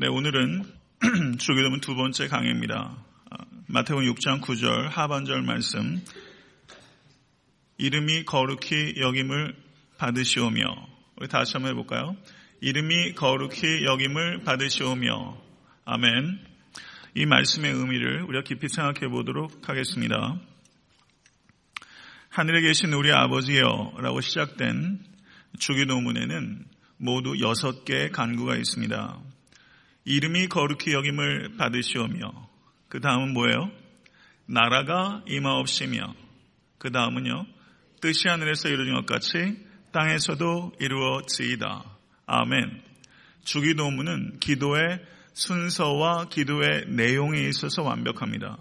네, 오늘은 주기도문 두 번째 강의입니다. 마태복음 6장 9절 하반절 말씀 이름이 거룩히 여김을 받으시오며 우리 다시 한번 해볼까요? 이름이 거룩히 여김을 받으시오며 아멘 이 말씀의 의미를 우리가 깊이 생각해 보도록 하겠습니다. 하늘에 계신 우리 아버지여 라고 시작된 주기도문에는 모두 여섯 개의 간구가 있습니다. 이름이 거룩히 여김을 받으시오며 그 다음은 뭐예요? 나라가 임하옵시며 그 다음은요 뜻이 하늘에서 이루어진 것 같이 땅에서도 이루어지이다. 아멘. 주기도문은 기도의 순서와 기도의 내용에 있어서 완벽합니다.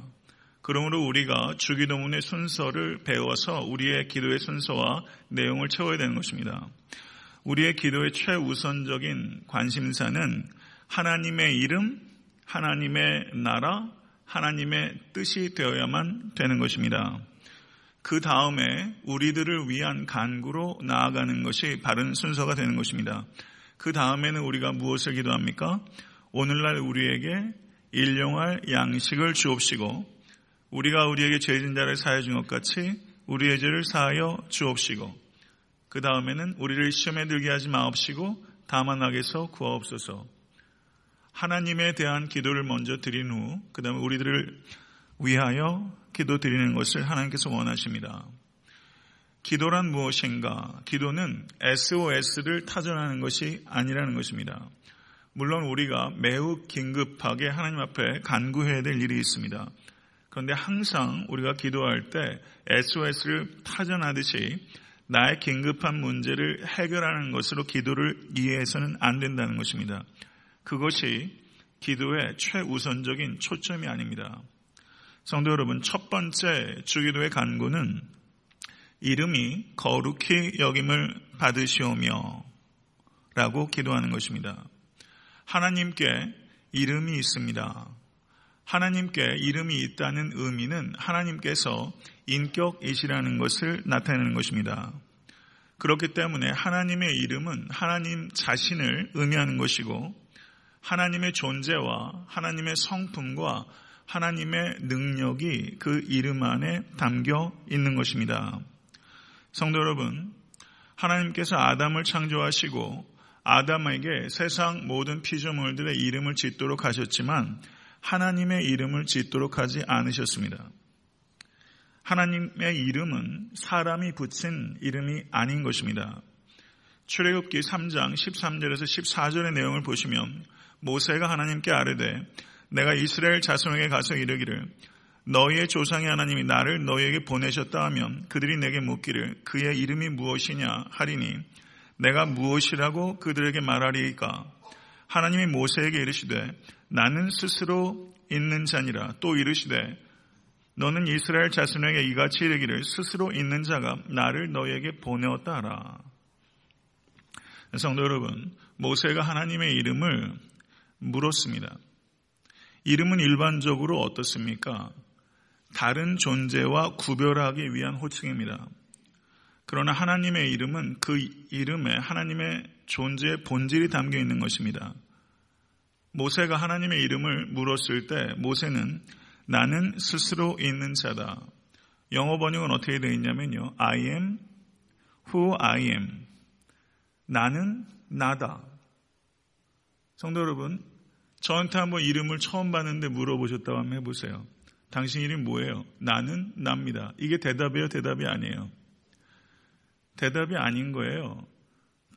그러므로 우리가 주기도문의 순서를 배워서 우리의 기도의 순서와 내용을 채워야 되는 것입니다. 우리의 기도의 최우선적인 관심사는 하나님의 이름, 하나님의 나라, 하나님의 뜻이 되어야만 되는 것입니다. 그 다음에 우리들을 위한 간구로 나아가는 것이 바른 순서가 되는 것입니다. 그 다음에는 우리가 무엇을 기도합니까? 오늘날 우리에게 일용할 양식을 주옵시고 우리가 우리에게 죄진 자를 사하여 준것 같이 우리의 죄를 사하여 주옵시고 그 다음에는 우리를 시험에 들게 하지 마옵시고 다만 악에서 구하옵소서 하나님에 대한 기도를 먼저 드린 후 그 다음에 우리들을 위하여 기도 드리는 것을 하나님께서 원하십니다. 기도란 무엇인가? 기도는 SOS를 타전하는 것이 아니라는 것입니다. 물론 우리가 매우 긴급하게 하나님 앞에 간구해야 될 일이 있습니다. 그런데 항상 우리가 기도할 때 SOS를 타전하듯이 나의 긴급한 문제를 해결하는 것으로 기도를 이해해서는 안 된다는 것입니다. 그것이 기도의 최우선적인 초점이 아닙니다. 성도 여러분, 첫 번째 주기도의 간구는 이름이 거룩히 여김을 받으시오며 라고 기도하는 것입니다. 하나님께 이름이 있습니다. 하나님께 이름이 있다는 의미는 하나님께서 인격이시라는 것을 나타내는 것입니다. 그렇기 때문에 하나님의 이름은 하나님 자신을 의미하는 것이고 하나님의 존재와 하나님의 성품과 하나님의 능력이 그 이름 안에 담겨 있는 것입니다. 성도 여러분, 하나님께서 아담을 창조하시고 아담에게 세상 모든 피조물들의 이름을 짓도록 하셨지만 하나님의 이름을 짓도록 하지 않으셨습니다. 하나님의 이름은 사람이 붙인 이름이 아닌 것입니다. 출애굽기 3장 13절에서 14절의 내용을 보시면 모세가 하나님께 아뢰되 내가 이스라엘 자손에게 가서 이르기를 너희의 조상의 하나님이 나를 너희에게 보내셨다 하면 그들이 내게 묻기를 그의 이름이 무엇이냐 하리니 내가 무엇이라고 그들에게 말하리이까 하나님이 모세에게 이르시되 나는 스스로 있는 자니라 또 이르시되 너는 이스라엘 자손에게 이같이 이르기를 스스로 있는 자가 나를 너희에게 보내었다 하라. 성도 여러분, 모세가 하나님의 이름을 물었습니다. 이름은 일반적으로 어떻습니까? 다른 존재와 구별하기 위한 호칭입니다. 그러나 하나님의 이름은 그 이름에 하나님의 존재의 본질이 담겨 있는 것입니다. 모세가 하나님의 이름을 물었을 때 모세는 나는 스스로 있는 자다. 영어 번역은 어떻게 되어 있냐면요. I am who I am. 나는 나다. 성도 여러분, 저한테 한번 이름을 처음 봤는데 물어보셨다고 한번 해보세요. 당신 이름 뭐예요? 나는 납니다. 이게 대답이에요? 대답이 아니에요. 대답이 아닌 거예요.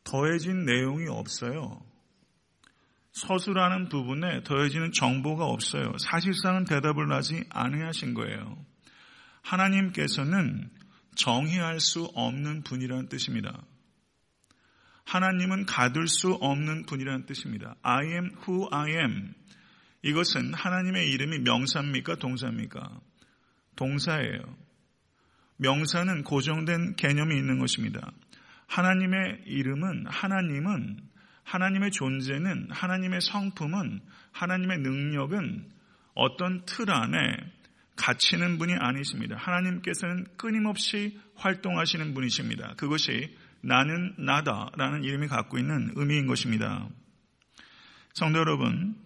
더해진 내용이 없어요. 서술하는 부분에 더해지는 정보가 없어요. 사실상은 대답을 하지 않으신 거예요. 하나님께서는 정의할 수 없는 분이라는 뜻입니다. 하나님은 가둘 수 없는 분이라는 뜻입니다. I am who I am. 이것은 하나님의 이름이 명사입니까? 동사입니까? 동사예요. 명사는 고정된 개념이 있는 것입니다. 하나님의 이름은 하나님은 하나님의 존재는 하나님의 성품은 하나님의 능력은 어떤 틀 안에 갇히는 분이 아니십니다. 하나님께서는 끊임없이 활동하시는 분이십니다. 그것이 나는 나다라는 이름이 갖고 있는 의미인 것입니다. 성도 여러분,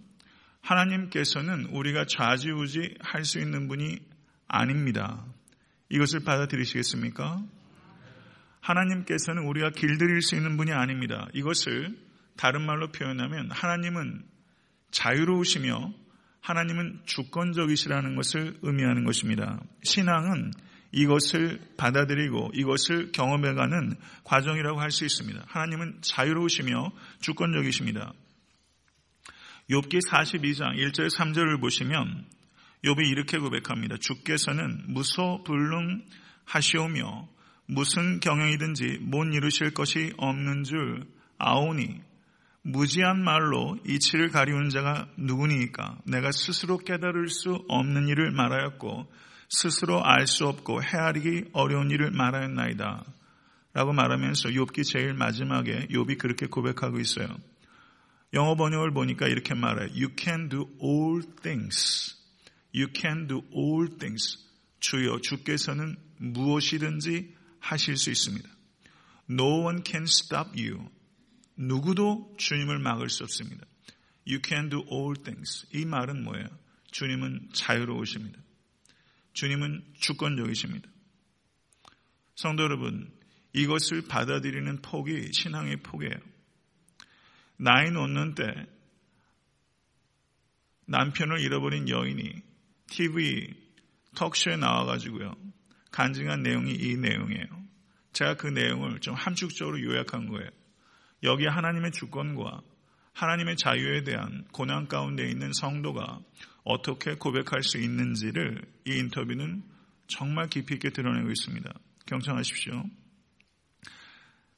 하나님께서는 우리가 좌지우지 할 수 있는 분이 아닙니다. 이것을 받아들이시겠습니까? 하나님께서는 우리가 길들일 수 있는 분이 아닙니다. 이것을 다른 말로 표현하면 하나님은 자유로우시며 하나님은 주권적이시라는 것을 의미하는 것입니다. 신앙은 이것을 받아들이고 이것을 경험해가는 과정이라고 할 수 있습니다. 하나님은 자유로우시며 주권적이십니다. 욥기 42장 1절 3절을 보시면 욥이 이렇게 고백합니다. 주께서는 무소불능하시오며 무슨 경영이든지 못 이루실 것이 없는 줄 아오니 무지한 말로 이치를 가리운 자가 누구니까 내가 스스로 깨달을 수 없는 일을 말하였고 스스로 알 수 없고 헤아리기 어려운 일을 말하였나이다. 라고 말하면서 욥기 제일 마지막에 욥이 그렇게 고백하고 있어요. 영어 번역을 보니까 이렇게 말해요. You can do all things. You can do all things. 주여 주께서는 무엇이든지 하실 수 있습니다. No one can stop you. 누구도 주님을 막을 수 없습니다. You can do all things. 이 말은 뭐예요? 주님은 자유로우십니다. 주님은 주권적이십니다. 성도 여러분, 이것을 받아들이는 폭이 신앙의 폭이에요. 나이 놓는 때 남편을 잃어버린 여인이 TV 턱쇼에 나와가지고요. 간증한 내용이 이 내용이에요. 제가 그 내용을 좀 함축적으로 요약한 거예요. 여기 하나님의 주권과 하나님의 자유에 대한 고난 가운데 있는 성도가 어떻게 고백할 수 있는지를 이 인터뷰는 정말 깊이 있게 드러내고 있습니다. 경청하십시오.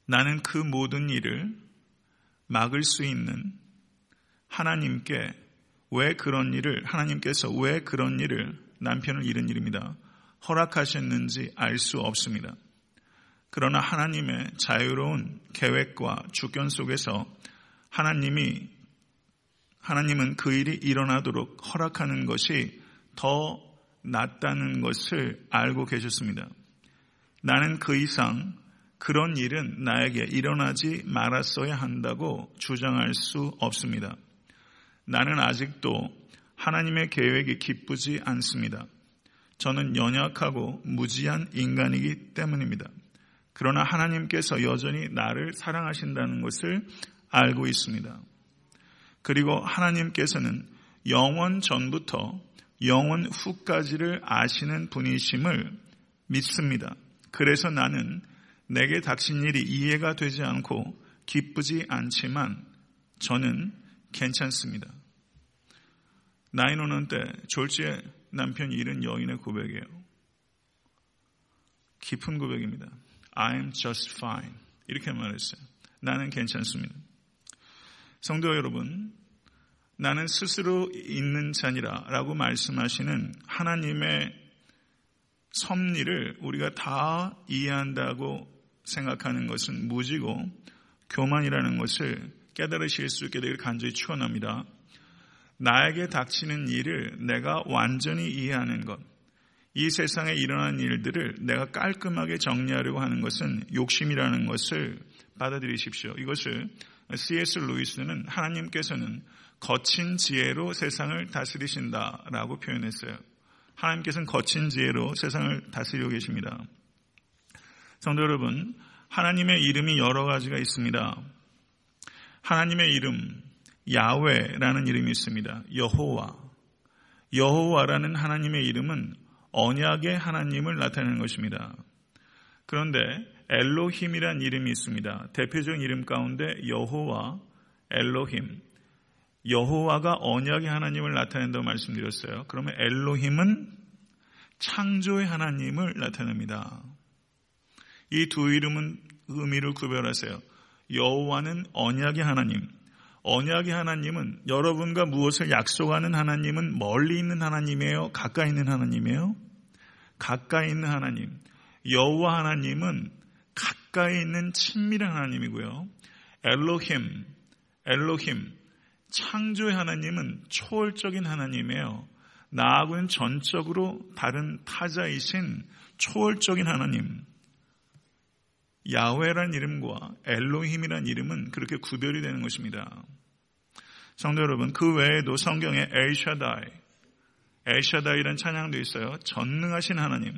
나는 그 모든 일을 막을 수 있는 하나님께 왜 그런 일을, 하나님께서 왜 그런 일을 남편을 잃은 일입니다. 허락하셨는지 알 수 없습니다. 그러나 하나님의 자유로운 계획과 주권 속에서 하나님이 하나님은 그 일이 일어나도록 허락하는 것이 더 낫다는 것을 알고 계셨습니다. 나는 그 이상 그런 일은 나에게 일어나지 말았어야 한다고 주장할 수 없습니다. 나는 아직도 하나님의 계획이 기쁘지 않습니다. 저는 연약하고 무지한 인간이기 때문입니다. 그러나 하나님께서 여전히 나를 사랑하신다는 것을 알고 있습니다. 그리고 하나님께서는 영원 전부터 영원 후까지를 아시는 분이심을 믿습니다. 그래서 나는 내게 닥친 일이 이해가 되지 않고 기쁘지 않지만 저는 괜찮습니다. 나이 노는 때 졸지에 남편이 잃은 여인의 고백이에요. 깊은 고백입니다. I'm just fine. 이렇게 말했어요. 나는 괜찮습니다. 성도 여러분, 나는 스스로 있는 자니라 라고 말씀하시는 하나님의 섭리를 우리가 다 이해한다고 생각하는 것은 무지고 교만이라는 것을 깨달으실 수 있게 되길 간절히 축원합니다. 나에게 닥치는 일을 내가 완전히 이해하는 것, 이 세상에 일어나는 일들을 내가 깔끔하게 정리하려고 하는 것은 욕심이라는 것을 받아들이십시오. 이것을 C.S. 루이스는 하나님께서는 거친 지혜로 세상을 다스리신다라고 표현했어요. 하나님께서는 거친 지혜로 세상을 다스리고 계십니다. 성도 여러분, 하나님의 이름이 여러 가지가 있습니다. 하나님의 이름, 야훼라는 이름이 있습니다. 여호와. 여호와라는 하나님의 이름은 언약의 하나님을 나타내는 것입니다. 그런데 엘로힘이란 이름이 있습니다. 대표적인 이름 가운데 여호와, 엘로힘. 여호와가 언약의 하나님을 나타낸다고 말씀드렸어요. 그러면 엘로힘은 창조의 하나님을 나타냅니다. 이 두 이름은 의미를 구별하세요. 여호와는 언약의 하나님, 언약의 하나님은 여러분과 무엇을 약속하는 하나님은 멀리 있는 하나님이에요? 가까이 있는 하나님이에요? 가까이 있는 하나님. 여호와 하나님은 가까이 있는 친밀한 하나님이고요. 엘로힘, 엘로힘, 창조의 하나님은 초월적인 하나님이에요. 나하고는 전적으로 다른 타자이신 초월적인 하나님. 야훼란 이름과 엘로힘이란 이름은 그렇게 구별이 되는 것입니다. 성도 여러분, 그 외에도 성경에 엘샤다이, 엘샤다이라는 찬양도 있어요. 전능하신 하나님,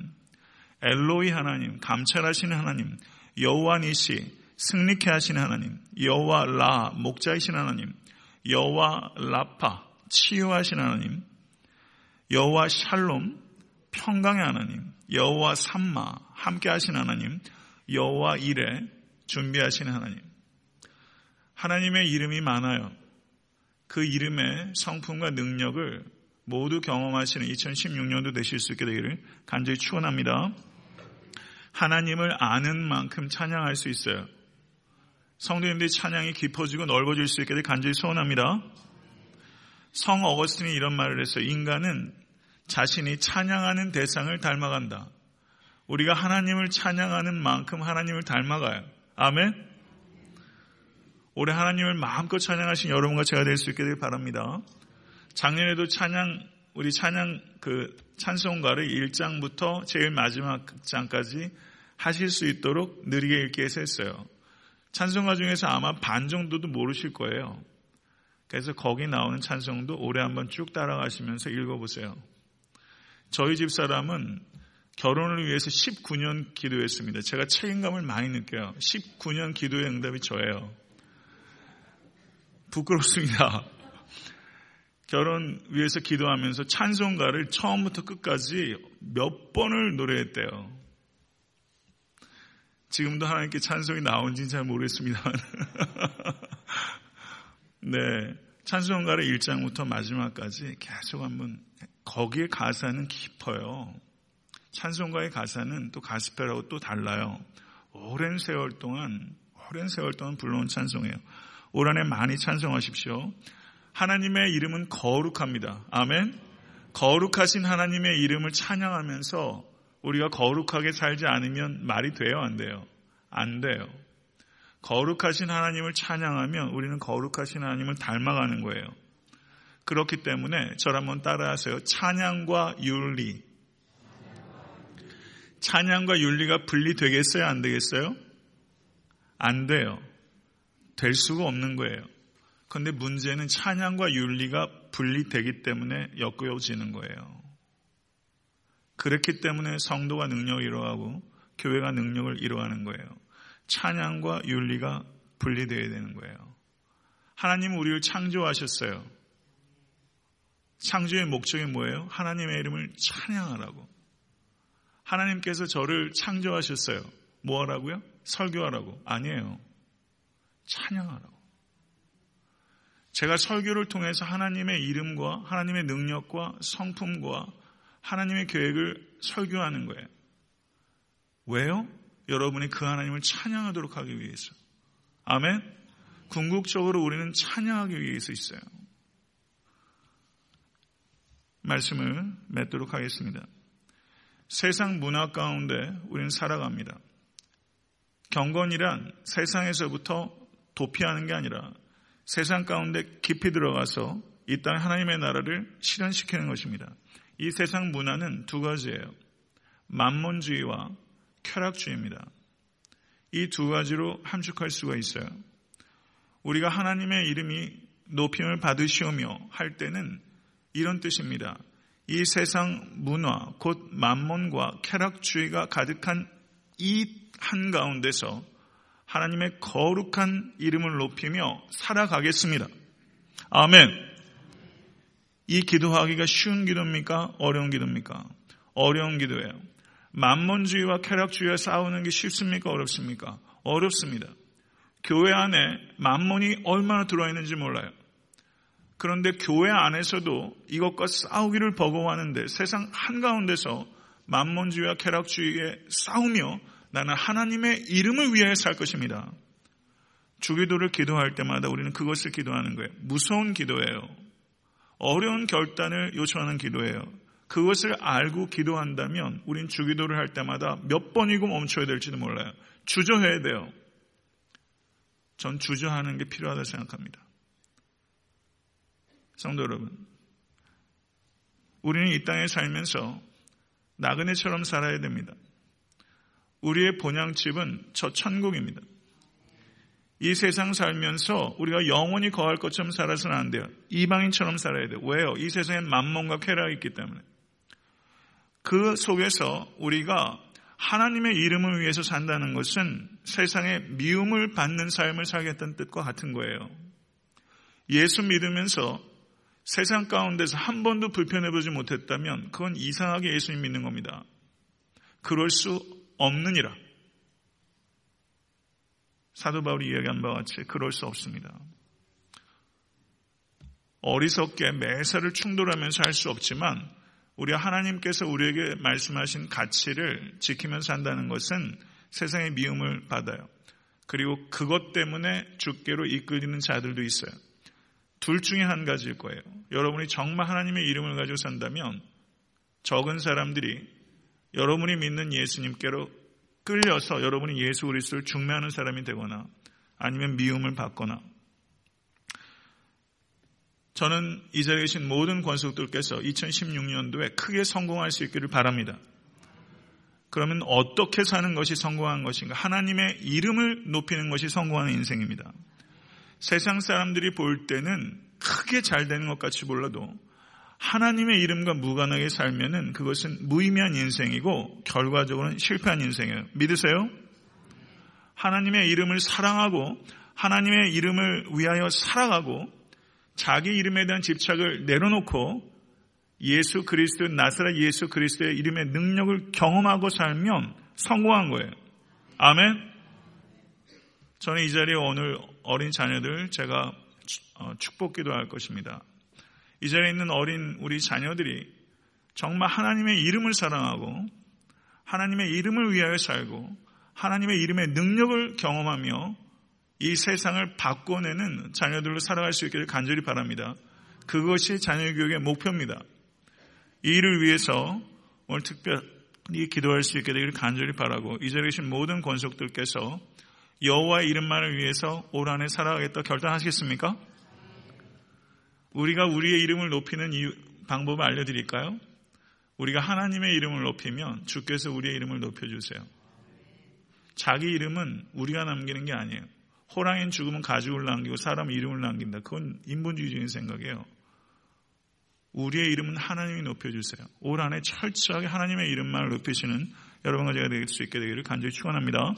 엘로이 하나님, 감찰하시는 하나님, 여호와 니시, 승리케 하시는 하나님, 여호와 라, 목자이신 하나님, 여호와 라파, 치유하시는 하나님, 여호와 샬롬, 평강의 하나님, 여호와 삼마, 함께 하신 하나님, 여호와 이레, 준비하시는 하나님. 하나님의 이름이 많아요. 그 이름의 성품과 능력을 모두 경험하시는 2016년도 되실 수 있게 되기를 간절히 축원합니다. 하나님을 아는 만큼 찬양할 수 있어요. 성도님들의 찬양이 깊어지고 넓어질 수 있게 되길 간절히 소원합니다. 성 어거스틴이 이런 말을 했어요. 인간은 자신이 찬양하는 대상을 닮아간다. 우리가 하나님을 찬양하는 만큼 하나님을 닮아가요. 아멘? 올해 하나님을 마음껏 찬양하신 여러분과 제가 될 수 있게 되길 바랍니다. 작년에도 찬양, 우리 찬양 그 찬송가를 1장부터 제일 마지막 장까지 하실 수 있도록 느리게 읽게 해서 했어요. 찬송가 중에서 아마 반 정도도 모르실 거예요. 그래서 거기 나오는 찬송도 올해 한번 쭉 따라가시면서 읽어보세요. 저희 집 사람은 결혼을 위해서 19년 기도했습니다. 제가 책임감을 많이 느껴요. 19년 기도의 응답이 저예요. 부끄럽습니다. 결혼 위해서 기도하면서 찬송가를 처음부터 끝까지 몇 번을 노래했대요. 지금도 하나님께 찬송이 나온지는 잘 모르겠습니다. 네. 찬송가를 1장부터 마지막까지 계속 한번 거기에 가사는 깊어요. 찬송가의 가사는 또 가스펠하고 또 달라요. 오랜 세월 동안 오랜 세월 동안 불러온 찬송이에요. 올 한해 많이 찬송하십시오. 하나님의 이름은 거룩합니다. 아멘. 거룩하신 하나님의 이름을 찬양하면서 우리가 거룩하게 살지 않으면 말이 돼요, 안 돼요? 안 돼요. 거룩하신 하나님을 찬양하면 우리는 거룩하신 하나님을 닮아가는 거예요. 그렇기 때문에 저를 한번 따라하세요. 찬양과 윤리. 찬양과 윤리가 분리되겠어요? 안 되겠어요? 안 돼요. 될 수가 없는 거예요. 그런데 문제는 찬양과 윤리가 분리되기 때문에 엮여지는 거예요. 그렇기 때문에 성도가 능력을 이루어가고 교회가 능력을 이루어가는 거예요. 찬양과 윤리가 분리되어야 되는 거예요. 하나님은 우리를 창조하셨어요. 창조의 목적이 뭐예요? 하나님의 이름을 찬양하라고. 하나님께서 저를 창조하셨어요. 뭐 하라고요? 설교하라고. 아니에요. 찬양하라고. 제가 설교를 통해서 하나님의 이름과 하나님의 능력과 성품과 하나님의 계획을 설교하는 거예요. 왜요? 여러분이 그 하나님을 찬양하도록 하기 위해서. 아멘? 궁극적으로 우리는 찬양하기 위해서 있어요. 말씀을 맺도록 하겠습니다. 세상 문화 가운데 우리는 살아갑니다. 경건이란 세상에서부터 도피하는 게 아니라 세상 가운데 깊이 들어가서 이 땅 하나님의 나라를 실현시키는 것입니다. 이 세상 문화는 두 가지예요. 만몬주의와 쾌락주의입니다. 이 두 가지로 함축할 수가 있어요. 우리가 하나님의 이름이 높임을 받으시오며 할 때는 이런 뜻입니다. 이 세상 문화, 곧 만몬과 쾌락주의가 가득한 이 한가운데서 하나님의 거룩한 이름을 높이며 살아가겠습니다. 아멘. 이 기도하기가 쉬운 기도입니까? 어려운 기도입니까? 어려운 기도예요. 만몬주의와 쾌락주의와 싸우는 게 쉽습니까? 어렵습니까? 어렵습니다. 교회 안에 만몬이 얼마나 들어와 있는지 몰라요. 그런데 교회 안에서도 이것과 싸우기를 버거워하는데 세상 한가운데서 만몬주의와 쾌락주의에 싸우며 나는 하나님의 이름을 위해 살 것입니다. 주기도를 기도할 때마다 우리는 그것을 기도하는 거예요. 무서운 기도예요. 어려운 결단을 요청하는 기도예요. 그것을 알고 기도한다면 우린 주기도를 할 때마다 몇 번이고 멈춰야 될지도 몰라요. 주저해야 돼요. 전 주저하는 게 필요하다고 생각합니다. 성도 여러분, 우리는 이 땅에 살면서 나그네처럼 살아야 됩니다. 우리의 본향집은 저 천국입니다. 이 세상 살면서 우리가 영원히 거할 것처럼 살아서는 안 돼요. 이방인처럼 살아야 돼요. 왜요? 이 세상엔 만mon과 쾌락이 있기 때문에. 그 속에서 우리가 하나님의 이름을 위해서 산다는 것은 세상의 미움을 받는 삶을 살겠다는 뜻과 같은 거예요. 예수 믿으면서 세상 가운데서 한 번도 불편해 보지 못했다면 그건 이상하게 예수님 믿는 겁니다. 그럴 수 없느니라. 사도 바울이 이야기한 바와 같이 그럴 수 없습니다. 어리석게 매사를 충돌하면서 할 수 없지만 우리 하나님께서 우리에게 말씀하신 가치를 지키면서 한다는 것은 세상의 미움을 받아요. 그리고 그것 때문에 죽게로 이끌리는 자들도 있어요. 둘 중에 한 가지일 거예요. 여러분이 정말 하나님의 이름을 가지고 산다면 적은 사람들이 여러분이 믿는 예수님께로 끌려서 여러분이 예수 그리스도를 중매하는 사람이 되거나 아니면 미움을 받거나 저는 이 자리에 계신 모든 권속들께서 2016년도에 크게 성공할 수 있기를 바랍니다. 그러면 어떻게 사는 것이 성공한 것인가? 하나님의 이름을 높이는 것이 성공하는 인생입니다. 세상 사람들이 볼 때는 크게 잘 되는 것 같이 몰라도 하나님의 이름과 무관하게 살면은 그것은 무의미한 인생이고 결과적으로는 실패한 인생이에요. 믿으세요? 하나님의 이름을 사랑하고 하나님의 이름을 위하여 살아가고 자기 이름에 대한 집착을 내려놓고 예수 그리스도 나사렛 예수 그리스도의 이름의 능력을 경험하고 살면 성공한 거예요. 아멘. 저는 이 자리에 오늘 어린 자녀들 제가 어, 축복 기도 할 것입니다. 이 자리에 있는 어린 우리 자녀들이 정말 하나님의 이름을 사랑하고 하나님의 이름을 위하여 살고 하나님의 이름의 능력을 경험하며 이 세상을 바꿔내는 자녀들로 살아갈 수 있기를 간절히 바랍니다. 그것이 자녀 교육의 목표입니다. 이 일을 위해서 오늘 특별히 기도할 수 있게 되기를 간절히 바라고 이 자리에 계신 모든 권속들께서 여호와의 이름만을 위해서 올 한해 살아가겠다 결단하시겠습니까? 우리가 우리의 이름을 높이는 이유, 방법을 알려드릴까요? 우리가 하나님의 이름을 높이면 주께서 우리의 이름을 높여주세요. 자기 이름은 우리가 남기는 게 아니에요. 호랑이는 죽으면 가죽을 남기고 사람 이름을 남긴다. 그건 인본주의적인 생각이에요. 우리의 이름은 하나님이 높여주세요. 올 한해 철저하게 하나님의 이름만을 높이시는 여러분과 제가 될 수 있게 되기를 간절히 축원합니다.